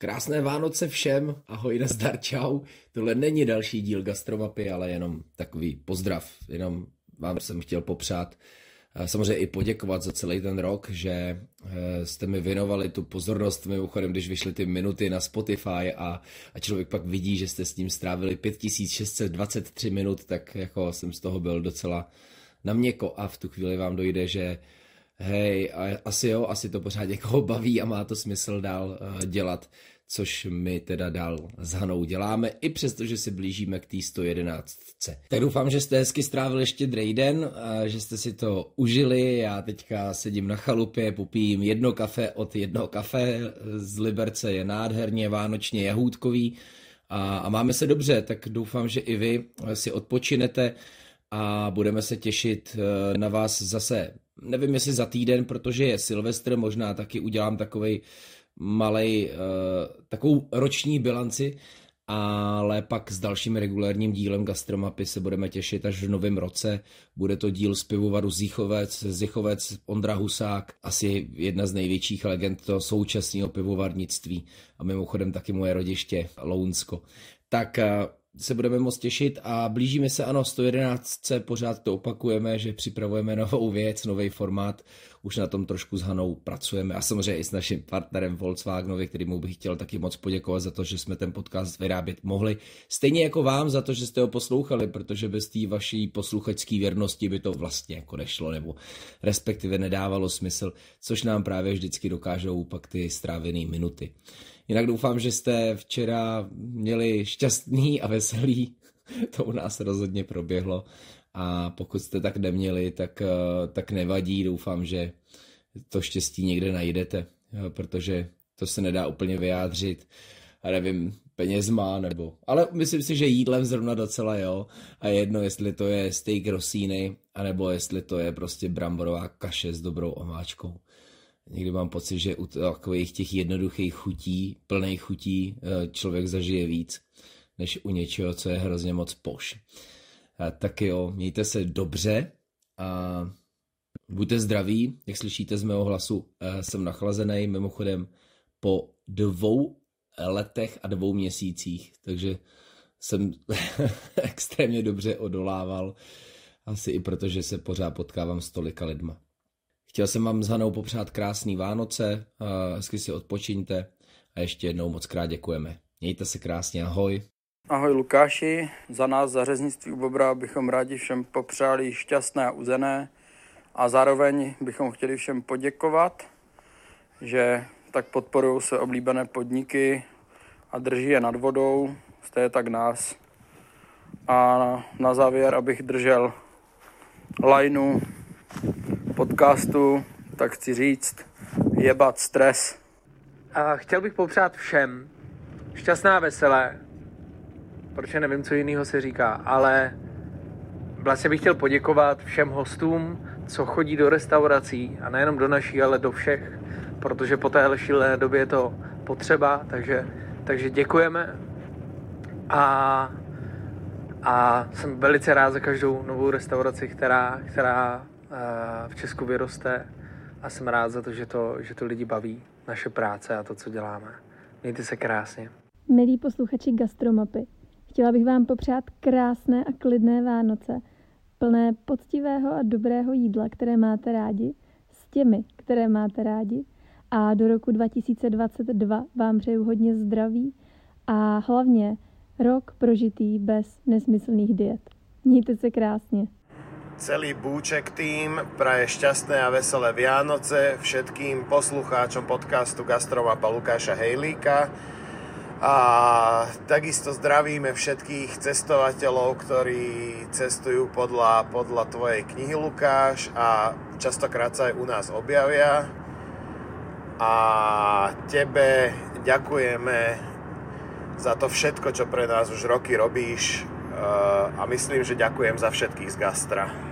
Krásné Vánoce všem, ahoj, nazdar, čau. Tohle není další díl Gastromapy, ale jenom takový pozdrav, jenom vám jsem chtěl popřát, eh, samozřejmě i poděkovat za celý ten rok, že eh, jste mi věnovali tu pozornost, mimochodem, když vyšly ty minuty na Spotify a, a člověk pak vidí, že jste s tím strávili 5623 minut, tak jako jsem z toho byl docela na měko a v tu chvíli vám dojde, že hej, asi jo, asi to pořád někoho baví a má to smysl dál uh, dělat, což my teda dál s Hanou děláme, i přesto, že se blížíme k té 111. Tak doufám, že jste hezky strávili ještě den, a že jste si to užili, já teďka sedím na chalupě, popijím jedno kafe od jednoho kafe, z Liberce je nádherně vánočně jahůdkový a, a máme se dobře, tak doufám, že i vy si odpočinete a budeme se těšit eh, na vás zase nevím jestli za týden, protože je Silvestr, možná taky udělám takovej malej, uh, takovou roční bilanci, ale pak s dalším regulérním dílem Gastromapy se budeme těšit až v novém roce. Bude to díl z pivovaru Zichovec, Zichovec Ondra Husák, asi jedna z největších legend toho současného pivovarnictví a mimochodem taky moje rodiště Lounsko. Tak uh, se budeme moc těšit a blížíme se, ano, 111. pořád to opakujeme, že připravujeme novou věc, nový formát, už na tom trošku s Hanou pracujeme a samozřejmě i s naším partnerem Volkswagenovi, kterýmu bych chtěl taky moc poděkovat za to, že jsme ten podcast vyrábět mohli. Stejně jako vám za to, že jste ho poslouchali, protože bez té vaší posluchačské věrnosti by to vlastně jako nešlo, nebo respektive nedávalo smysl, což nám právě vždycky dokážou pak ty strávené minuty. Jinak doufám, že jste včera měli šťastný a veselý. To u nás rozhodně proběhlo. A pokud jste tak neměli, tak, eh, tak nevadí. Doufám, že to štěstí někde najdete, protože to se nedá úplně vyjádřit. A nevím, penězma, nebo... Ale myslím si, že jídlem zrovna docela jo. A jedno, jestli to je steak rosíny, anebo jestli to je prostě bramborová kaše s dobrou omáčkou. Někdy mám pocit, že u takových těch jednoduchých chutí, plných chutí, eh, člověk zažije víc, než u něčeho, co je hrozně moc poš. Tak jo, mějte se dobře a buďte zdraví, jak slyšíte z mého hlasu, eh, jsem nachlazený, mimochodem po dvou letech a dvou měsících, takže jsem extrémně dobře odolával, asi i protože se pořád potkávám s tolika lidma. Chtěl jsem vám s Hanou popřát krásný Vánoce, hezky si odpočiňte a ještě jednou moc krát děkujeme. Mějte se krásně, ahoj. Ahoj Lukáši, za nás za řeznictví u Bobra bychom rádi všem popřáli šťastné a uzené a zároveň bychom chtěli všem poděkovat, že tak podporují se oblíbené podniky a drží je nad vodou, stejně tak nás. A na závěr, abych držel lajnu podcastu, tak chci říct, jebat stres. A chtěl bych popřát všem šťastná veselé, protože nevím, co jiného se říká, ale vlastně bych chtěl poděkovat všem hostům, co chodí do restaurací a nejenom do naší, ale do všech, protože po téhle šílené době je to potřeba, takže, takže děkujeme a, a jsem velice rád za každou novou restauraci, která, která v Česku vyroste a jsem rád za to, že to, že to lidi baví, naše práce a to, co děláme. Mějte se krásně. Milí posluchači Gastromapy, chtěla bych vám popřát krásné a klidné Vánoce, plné poctivého a dobrého jídla, které máte rádi, s těmi, které máte rádi. A do roku 2022 vám přeju hodně zdraví a hlavně rok prožitý bez nesmyslných diet. Mějte se krásně. Celý Búček tým praje šťastné a veselé Vianoce všetkým poslucháčom podcastu Gastromapa Lukáša Hejlíka a takisto zdravíme všetkých cestovateľov, ktorí cestujú podľa, podľa tvojej knihy Lukáš a častokrát sa aj u nás objavia a tebe ďakujeme za to všetko, čo pre nás už roky robíš a myslím, že ďakujem za všetkých z Gastra.